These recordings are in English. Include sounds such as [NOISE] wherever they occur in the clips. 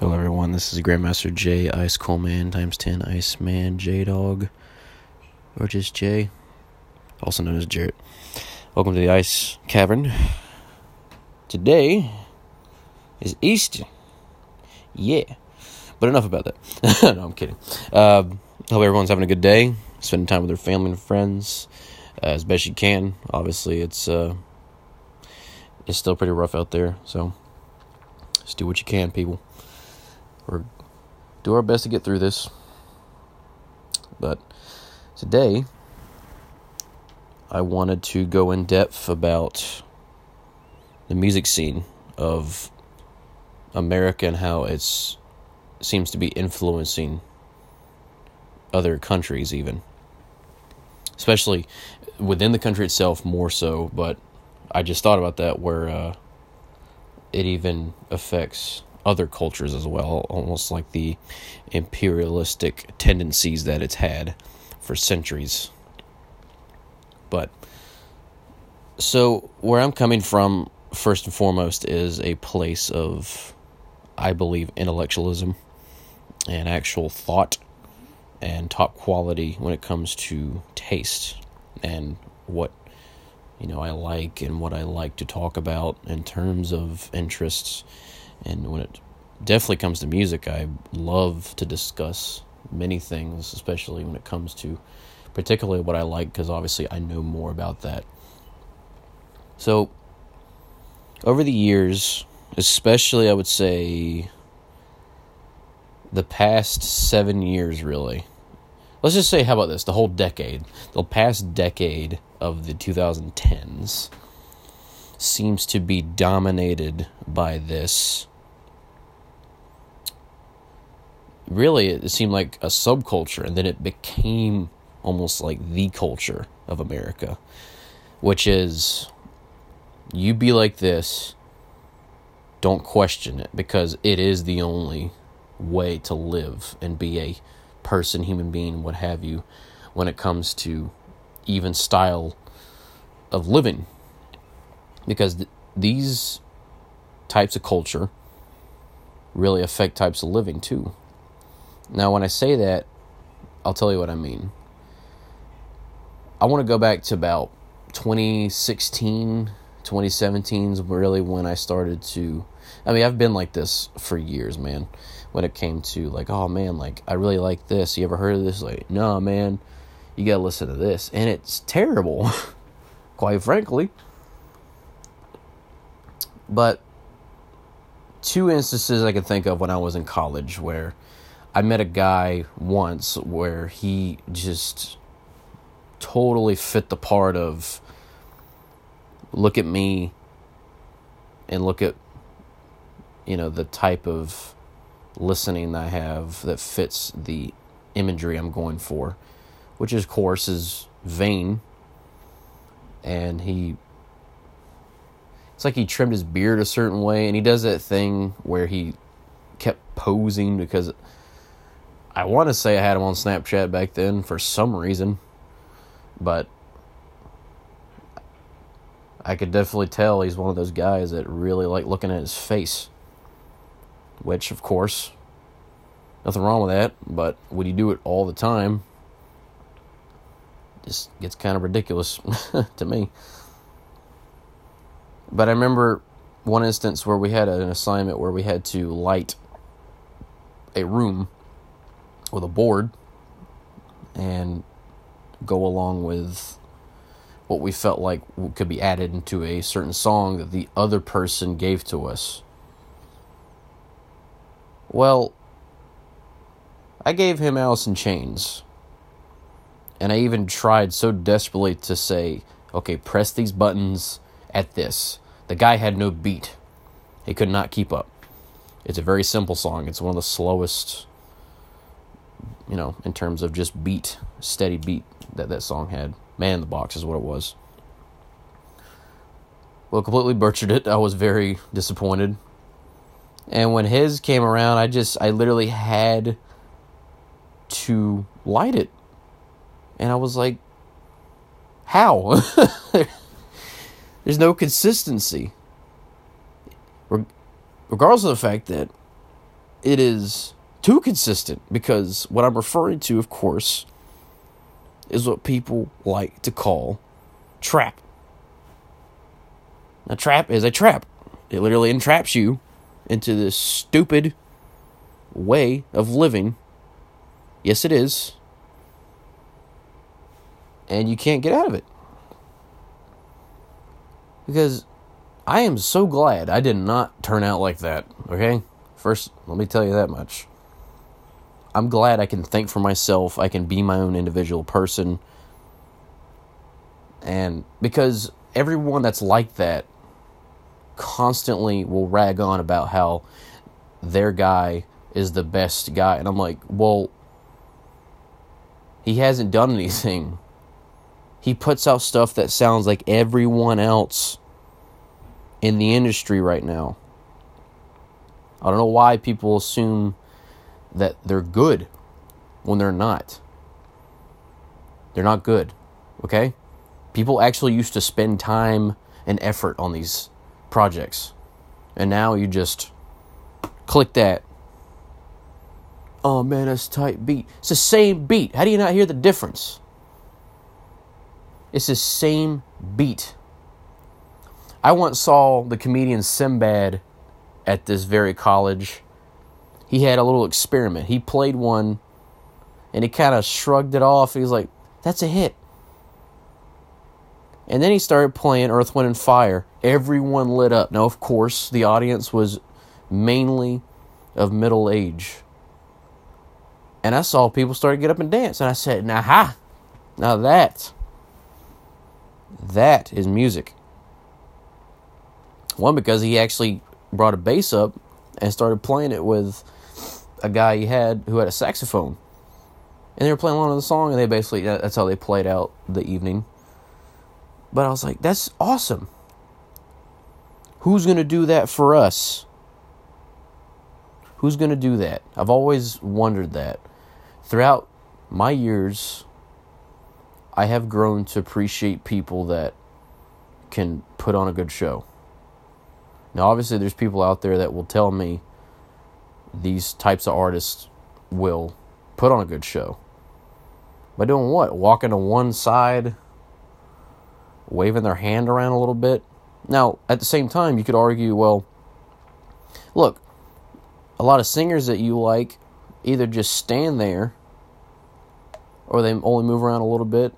Hello, everyone. This is Grandmaster J Ice Coleman times 10 Iceman J Dog, or just J, also known as Jarrett. Welcome to the Ice Cavern. Today is Easter. Yeah. But enough about that. [LAUGHS] no, I'm kidding. Uh, hope everyone's having a good day, spending time with their family and friends uh, as best you can. Obviously, it's uh, it's still pretty rough out there, so just do what you can, people. Or do our best to get through this. But today, I wanted to go in depth about the music scene of America and how it's seems to be influencing other countries even especially within the country itself more so but i just thought about that where uh, it even affects other cultures as well almost like the imperialistic tendencies that it's had for centuries. But so where i'm coming from first and foremost is a place of i believe intellectualism and actual thought and top quality when it comes to taste and what you know I like and what I like to talk about in terms of interests and when it definitely comes to music I love to discuss many things especially when it comes to particularly what I like because obviously I know more about that so over the years especially I would say the past seven years, really. Let's just say, how about this? The whole decade, the past decade of the 2010s seems to be dominated by this. Really, it seemed like a subculture, and then it became almost like the culture of America, which is you be like this, don't question it, because it is the only way to live and be a person, human being, what have you, when it comes to even style of living. Because th- these types of culture really affect types of living too. Now, when I say that, I'll tell you what I mean. I want to go back to about 2016, 2017 is really when I started to. I mean, I've been like this for years, man when it came to like, oh man, like I really like this. You ever heard of this? Like, no, man, you gotta listen to this, and it's terrible, [LAUGHS] quite frankly. But two instances I can think of when I was in college where I met a guy once where he just totally fit the part of look at me and look at you know the type of listening I have that fits the imagery I'm going for, which of course is vain. And he, it's like he trimmed his beard a certain way, and he does that thing where he kept posing because I want to say I had him on Snapchat back then for some reason, but I could definitely tell he's one of those guys that really like looking at his face which, of course, nothing wrong with that, but when you do it all the time, just gets kind of ridiculous [LAUGHS] to me. But I remember one instance where we had an assignment where we had to light a room with a board and go along with what we felt like could be added into a certain song that the other person gave to us. Well, I gave him Alice in Chains. And I even tried so desperately to say, okay, press these buttons at this. The guy had no beat. He could not keep up. It's a very simple song. It's one of the slowest, you know, in terms of just beat, steady beat that that song had. Man the Box is what it was. Well, completely butchered it. I was very disappointed. And when his came around, I just, I literally had to light it. And I was like, how? [LAUGHS] There's no consistency. Regardless of the fact that it is too consistent because what I'm referring to, of course, is what people like to call trap. A trap is a trap. It literally entraps you into this stupid way of living. Yes, it is. And you can't get out of it. Because I am so glad I did not turn out like that, okay? First, let me tell you that much. I'm glad I can think for myself, I can be my own individual person. And because everyone that's like that constantly will rag on about how their guy is the best guy. And I'm like, well, he hasn't done anything. He puts out stuff that sounds like everyone else in the industry right now. I don't know why people assume that they're good when they're not. They're not good, okay? People actually used to spend time and effort on these projects. And now you just click that. Oh man, that's tight beat. It's the same beat. How do you not hear the difference? It's the same beat. I once saw the comedian Sinbad at this very college. He had a little experiment. He played one and he kind of shrugged it off. He was like, that's a hit. And then he started playing Earth, Wind, and Fire. Everyone lit up. Now, of course, the audience was mainly of middle age. And I saw people start to get up and dance. And I said, now, ha! Now that, that is music. One, because he actually brought a bass up and started playing it with a guy he had who had a saxophone. And they were playing along with the song, and they basically, that's how they played out the evening. But I was like, that's awesome. Who's going to do that for us? Who's going to do that? I've always wondered that. Throughout my years, I have grown to appreciate people that can put on a good show. Now, obviously, there's people out there that will tell me these types of artists will put on a good show. By doing what? Walking to one side waving their hand around a little bit. Now, at the same time, you could argue, well, look, a lot of singers that you like either just stand there or they only move around a little bit,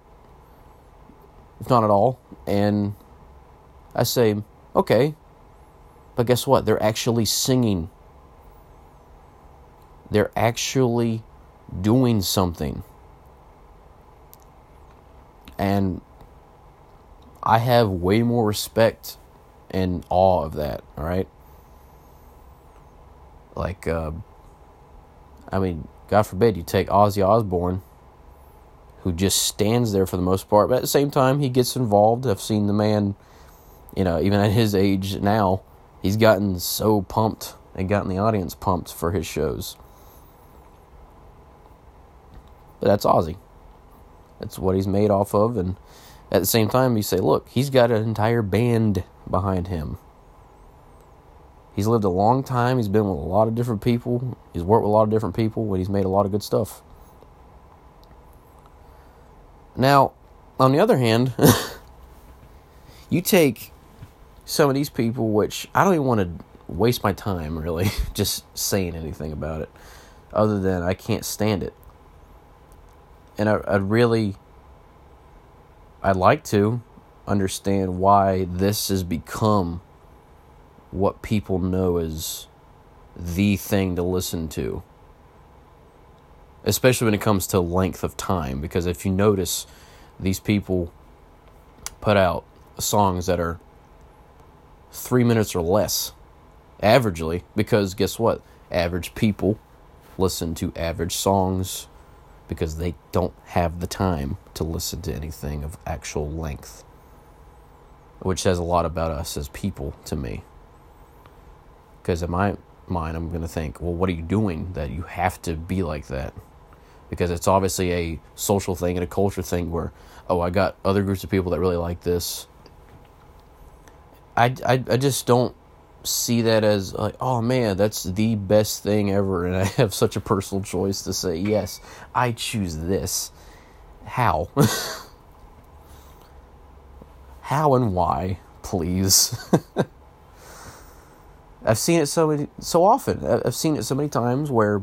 if not at all. And I say, okay, but guess what? They're actually singing, they're actually doing something. And I have way more respect and awe of that, all right? Like, uh, I mean, God forbid you take Ozzy Osbourne, who just stands there for the most part, but at the same time, he gets involved. I've seen the man, you know, even at his age now, he's gotten so pumped and gotten the audience pumped for his shows. But that's Ozzy. That's what he's made off of, and at the same time, you say, look, he's got an entire band behind him. He's lived a long time. He's been with a lot of different people. He's worked with a lot of different people, and he's made a lot of good stuff. Now, on the other hand, [LAUGHS] you take some of these people, which I don't even want to waste my time really [LAUGHS] just saying anything about it, other than I can't stand it. And I, I really I'd like to understand why this has become what people know as the thing to listen to. Especially when it comes to length of time. Because if you notice, these people put out songs that are three minutes or less, averagely. Because guess what? Average people listen to average songs because they don't have the time to listen to anything of actual length. Which says a lot about us as people to me. Because in my mind, I'm going to think, well, what are you doing that you have to be like that? Because it's obviously a social thing and a culture thing where, oh, I got other groups of people that really like this. I, I, I just don't see that as like, oh man, that's the best thing ever, and [LAUGHS] I have such a personal choice to say yes, I choose this. How? [LAUGHS] How and why, please? [LAUGHS] I've seen it so many, so often. I've seen it so many times where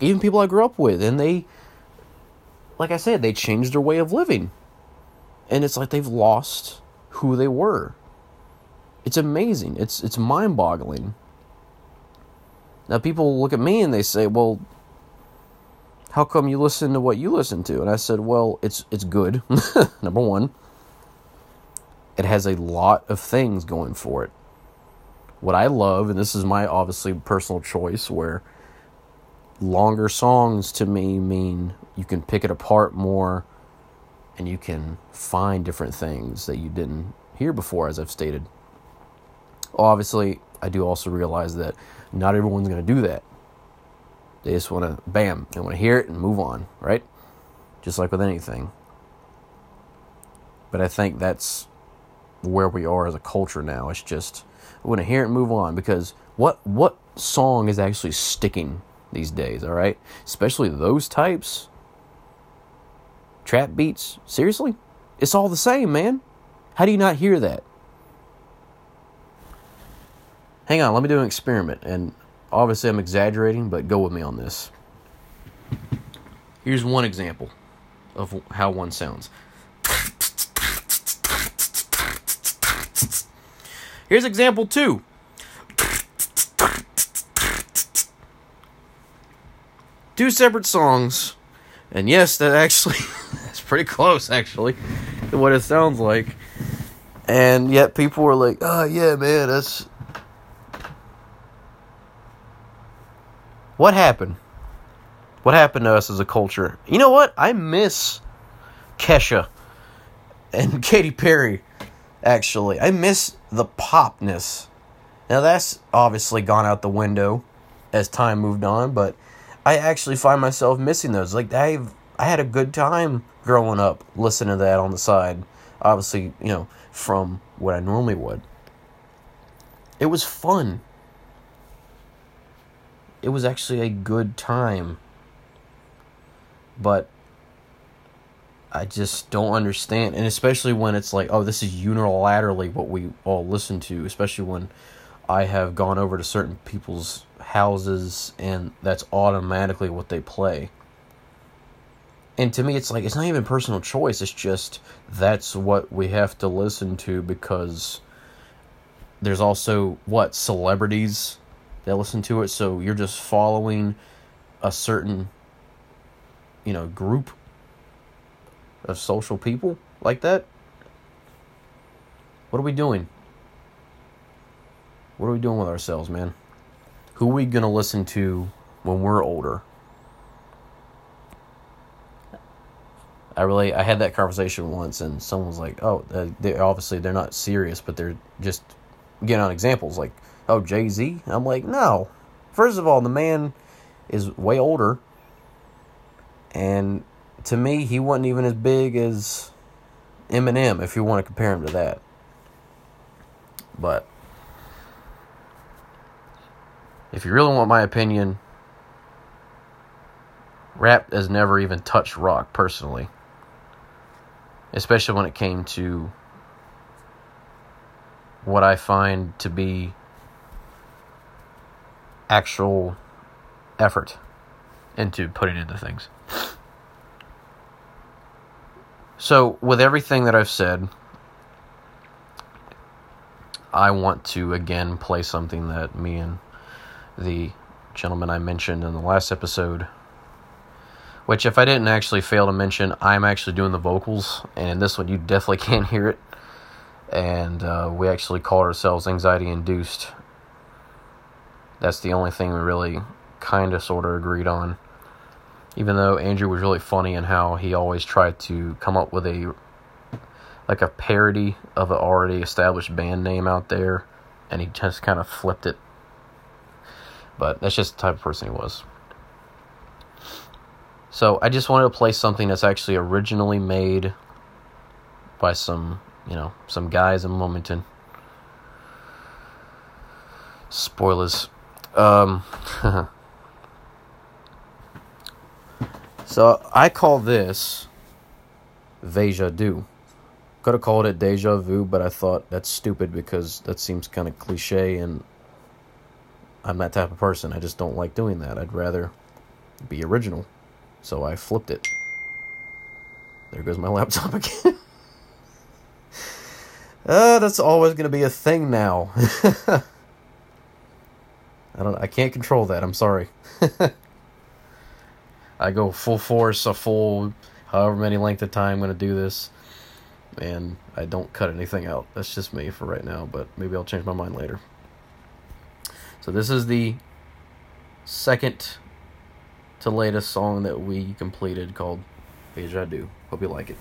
even people I grew up with, and they, like I said, they changed their way of living, and it's like they've lost who they were. It's amazing. It's it's mind-boggling. Now people look at me and they say, "Well, how come you listen to what you listen to?" And I said, "Well, it's it's good. [LAUGHS] Number 1, it has a lot of things going for it. What I love, and this is my obviously personal choice where longer songs to me mean you can pick it apart more and you can find different things that you didn't hear before as I've stated obviously, I do also realize that not everyone's going to do that. They just want to, bam, they want to hear it and move on, right? Just like with anything. But I think that's where we are as a culture now. It's just, we want to hear it and move on because what, what song is actually sticking these days, all right? Especially those types. Trap beats, seriously? It's all the same, man. How do you not hear that? Hang on, let me do an experiment. And obviously, I'm exaggerating, but go with me on this. Here's one example of how one sounds. Here's example two. Two separate songs. And yes, that actually [LAUGHS] that's pretty close actually to what it sounds like. And yet people were like, "Oh yeah, man, that's What happened? What happened to us as a culture? You know what? I miss Kesha and [LAUGHS] Katy Perry, actually. I miss the popness. Now, that's obviously gone out the window as time moved on, but I actually find myself missing those. Like, I've, I had a good time growing up listening to that on the side. Obviously, you know, from what I normally would. It was fun it was actually a good time. But I just don't understand. And especially when it's like, oh, this is unilaterally what we all listen to, especially when I have gone over to certain people's houses and that's automatically what they play. And to me, it's like, it's not even personal choice. It's just that's what we have to listen to because there's also, what, celebrities that listen to it. So you're just following a certain, you know, group of social people like that. What are we doing? What are we doing with ourselves, man? Who are we going to listen to when we're older? I really I had that conversation once and someone was like, "Oh, they obviously they're not serious, but they're just getting on examples like oh, Jay Z? I'm like, no. First of all, the man is way older. And to me, he wasn't even as big as Eminem, if you want to compare him to that. But if you really want my opinion, rap has never even touched rock personally. Especially when it came to what I find to be actual effort into putting into things. So, with everything that I've said, I want to again play something that me and the gentleman I mentioned in the last episode, which, if I didn't actually fail to mention, I'm actually doing the vocals, and in this one, you definitely [LAUGHS] can't hear it. And uh, we actually called ourselves Anxiety Induced that's the only thing we really kind of sort of agreed on. Even though Andrew was really funny in how he always tried to come up with a like a parody of an already established band name out there, and he just kind of flipped it. But that's just the type of person he was. So I just wanted to play something that's actually originally made by some, you know, some guys in Wilmington Spoilers. Um, [LAUGHS] so I call this Deja Du. Could have called it Deja Vu, but I thought that's stupid because that seems kind of cliche and I'm that type of person. I just don't like doing that. I'd rather be original. So I flipped it. There goes my laptop [LAUGHS] again. uh, that's always going to be a thing now. [LAUGHS] I don't I can't control that. I'm sorry. [LAUGHS] I go full force, a full however many length of time I'm to do this. And I don't cut anything out. That's just me for right now, but maybe I'll change my mind later. So this is the second to latest song that we completed called Deja Do. Hope you like it.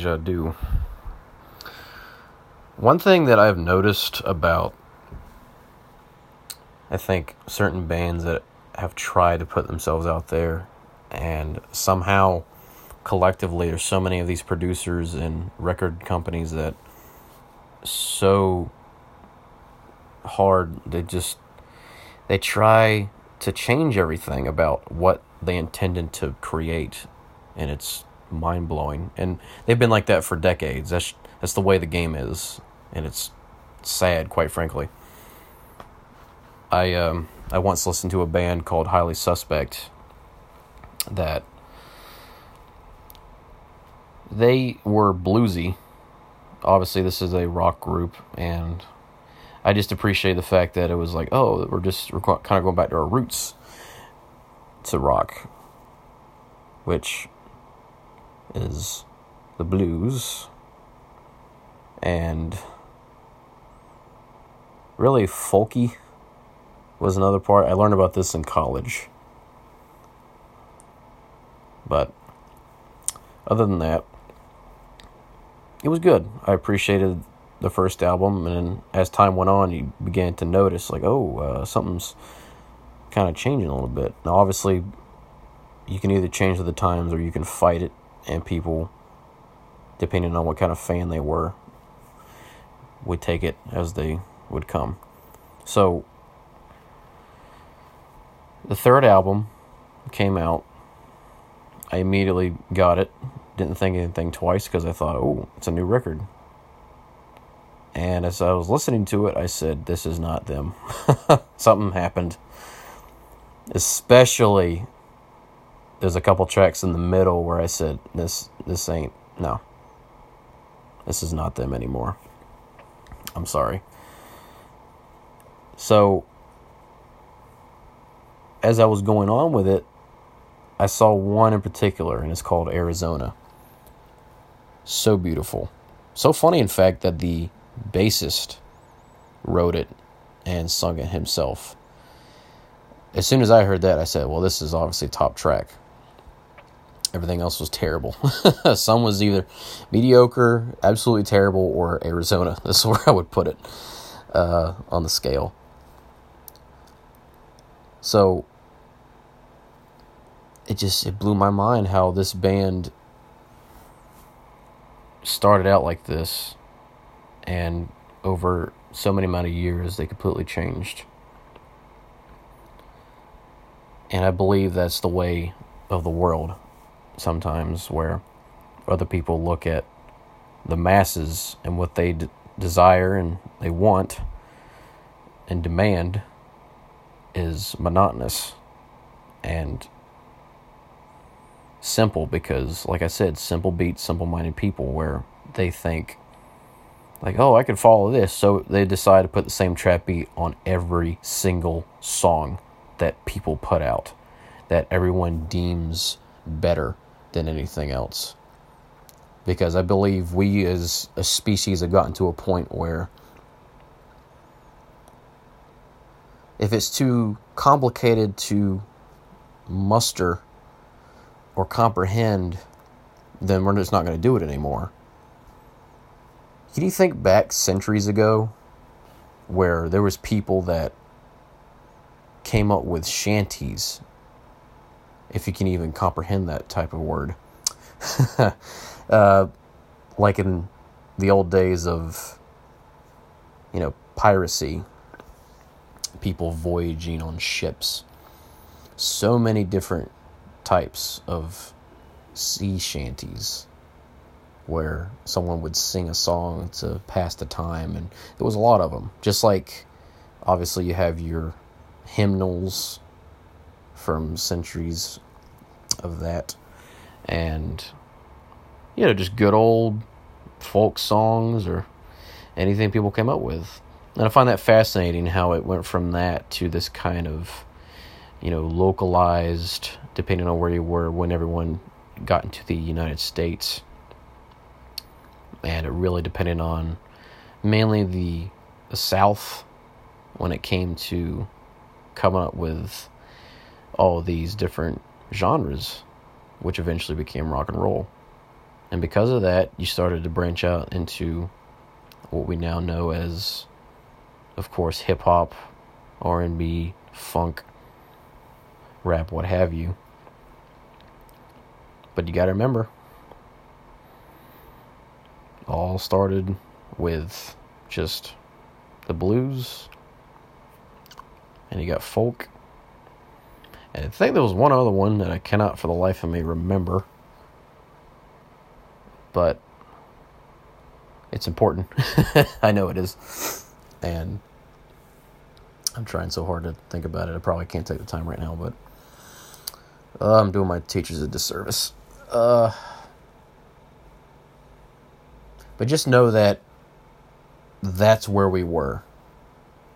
Deja Du. One thing that I've noticed about, I think, certain bands that have tried to put themselves out there, and somehow collectively there's so many of these producers and record companies that so hard they just they try to change everything about what they intended to create and it's mind blowing, and they've been like that for decades. That's that's the way the game is, and it's sad, quite frankly. I um I once listened to a band called Highly Suspect that they were bluesy obviously this is a rock group, and I just appreciate the fact that it was like, oh, we're just kind of going back to our roots to rock, which is the blues and really folky was another part. I learned about this in college. But other than that, it was good. I appreciated the first album, and as time went on, you began to notice, like, oh, uh, something's kind of changing a little bit. Now, obviously, you can either change with the times or you can fight it, and people, depending on what kind of fan they were, would take it as they would come. So, the third album came out. I immediately got it. Didn't think anything twice because I thought, oh, it's a new record. And as I was listening to it, I said, this is not them. [LAUGHS] Something happened. Especially, there's a couple tracks in the middle where I said, this, this ain't, no. This is not them anymore. I'm sorry. So, as I was going on with it, I saw one in particular, and it's called Arizona. So beautiful. So funny, in fact, that the bassist wrote it and sung it himself. As soon as I heard that, I said, well, this is obviously top track. Everything else was terrible. [LAUGHS] Some was either mediocre, absolutely terrible, or Arizona. [LAUGHS] This is where I would put it uh, on the scale. So it just it blew my mind how this band started out like this and over so many amount of years they completely changed and i believe that's the way of the world sometimes where other people look at the masses and what they d- desire and they want and demand is monotonous and simple because like I said, simple beats, simple minded people where they think like, oh, I could follow this. So they decide to put the same trap beat on every single song that people put out that everyone deems better than anything else. Because I believe we as a species have gotten to a point where if it's too complicated to muster or comprehend, then we're just not going to do it anymore. Can you think back centuries ago where there was people that came up with shanties, if you can even comprehend that type of word? [LAUGHS] uh, like in the old days of, you know, piracy, people voyaging on ships. So many different types of sea shanties where someone would sing a song to pass the time and there was a lot of them just like obviously you have your hymnals from centuries of that. And you know just good old folk songs or anything people came up with. And i find that fascinating how it went from that to this kind of you know localized depending on where you were when everyone got into the united states. And it really depended on mainly the, the South when it came to coming up with all these different genres, which eventually became rock and roll. And because of that, you started to branch out into what we now know as, of course, hip hop, R and B, funk, rap, what have you. But you got to remember, all started with just the blues, and you got folk. And I think there was one other one that I cannot for the life of me remember. But it's important. [LAUGHS] I know it is. And I'm trying so hard to think about it. I probably can't take the time right now, but uh, I'm doing my teachers a disservice. Uh, But just know that that's where we were.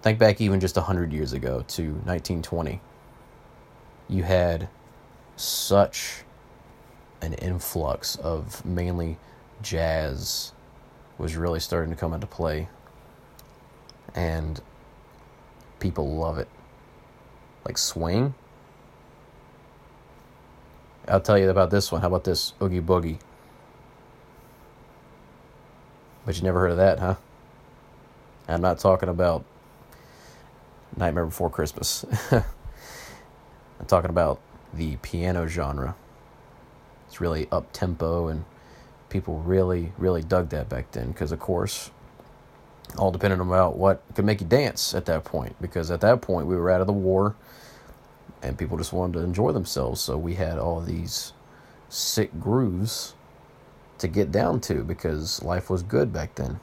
Think back even just 100 years ago to 1920. You had such an influx of mainly jazz was really starting to come into play and people love it. Like swing? I'll tell you about this one. How about this oogie boogie? But you never heard of that huh? I'm not talking about nightmare before christmas [LAUGHS] i'm talking about the piano genre. It's really up tempo and people really really dug that back then because of course all depended on about what could make you dance at that point because at that point we were out of the war and people just wanted to enjoy themselves. So we had all these sick grooves to get down to because life was good back then.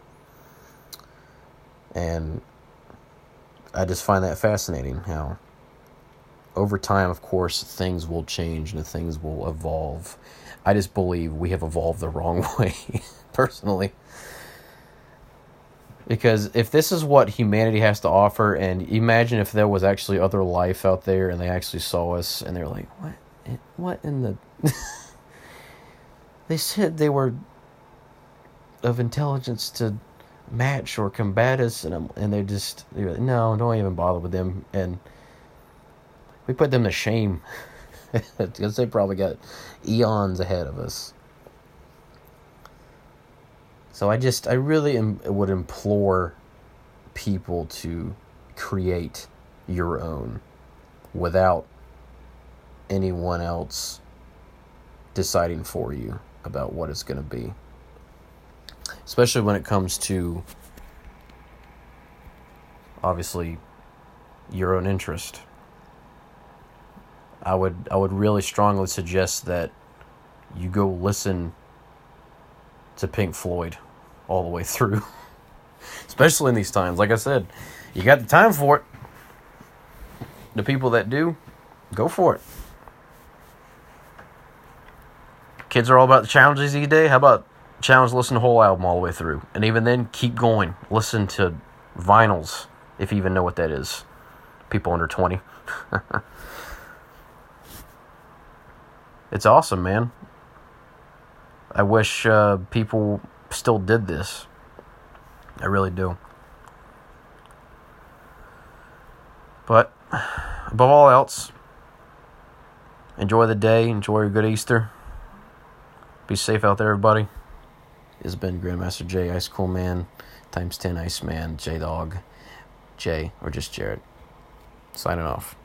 And i just find that fascinating how over time, of course, things will change and things will evolve. I just believe we have evolved the wrong [LAUGHS] way, personally. Because if this is what humanity has to offer, and imagine if there was actually other life out there and they actually saw us and they're like, what? What in the. [LAUGHS] they said they were of intelligence to match or combat us, and, and they just, they're like, no, don't even bother with them. And we put them to shame [LAUGHS] because they probably got eons ahead of us. So I just, I really am, would implore people to create your own without anyone else deciding for you about what it's going to be. Especially when it comes to obviously your own interest. I would I would really strongly suggest that you go listen to Pink Floyd all the way through. [LAUGHS] Especially in these times. Like I said, you got the time for it. The people that do, go for it. Kids are all about the challenges these days. How about challenge listen to the whole album all the way through? And even then, keep going. Listen to vinyls, if you even know what that is. People under 20. [LAUGHS] it's awesome, man. I wish uh, people still did this. I really do. But above all else, enjoy the day, enjoy your good Easter. Be safe out there, everybody. It's been Grandmaster J, Ice Cool Man, times 10 Ice Man, J Dog, J, or just Jared. Signing off.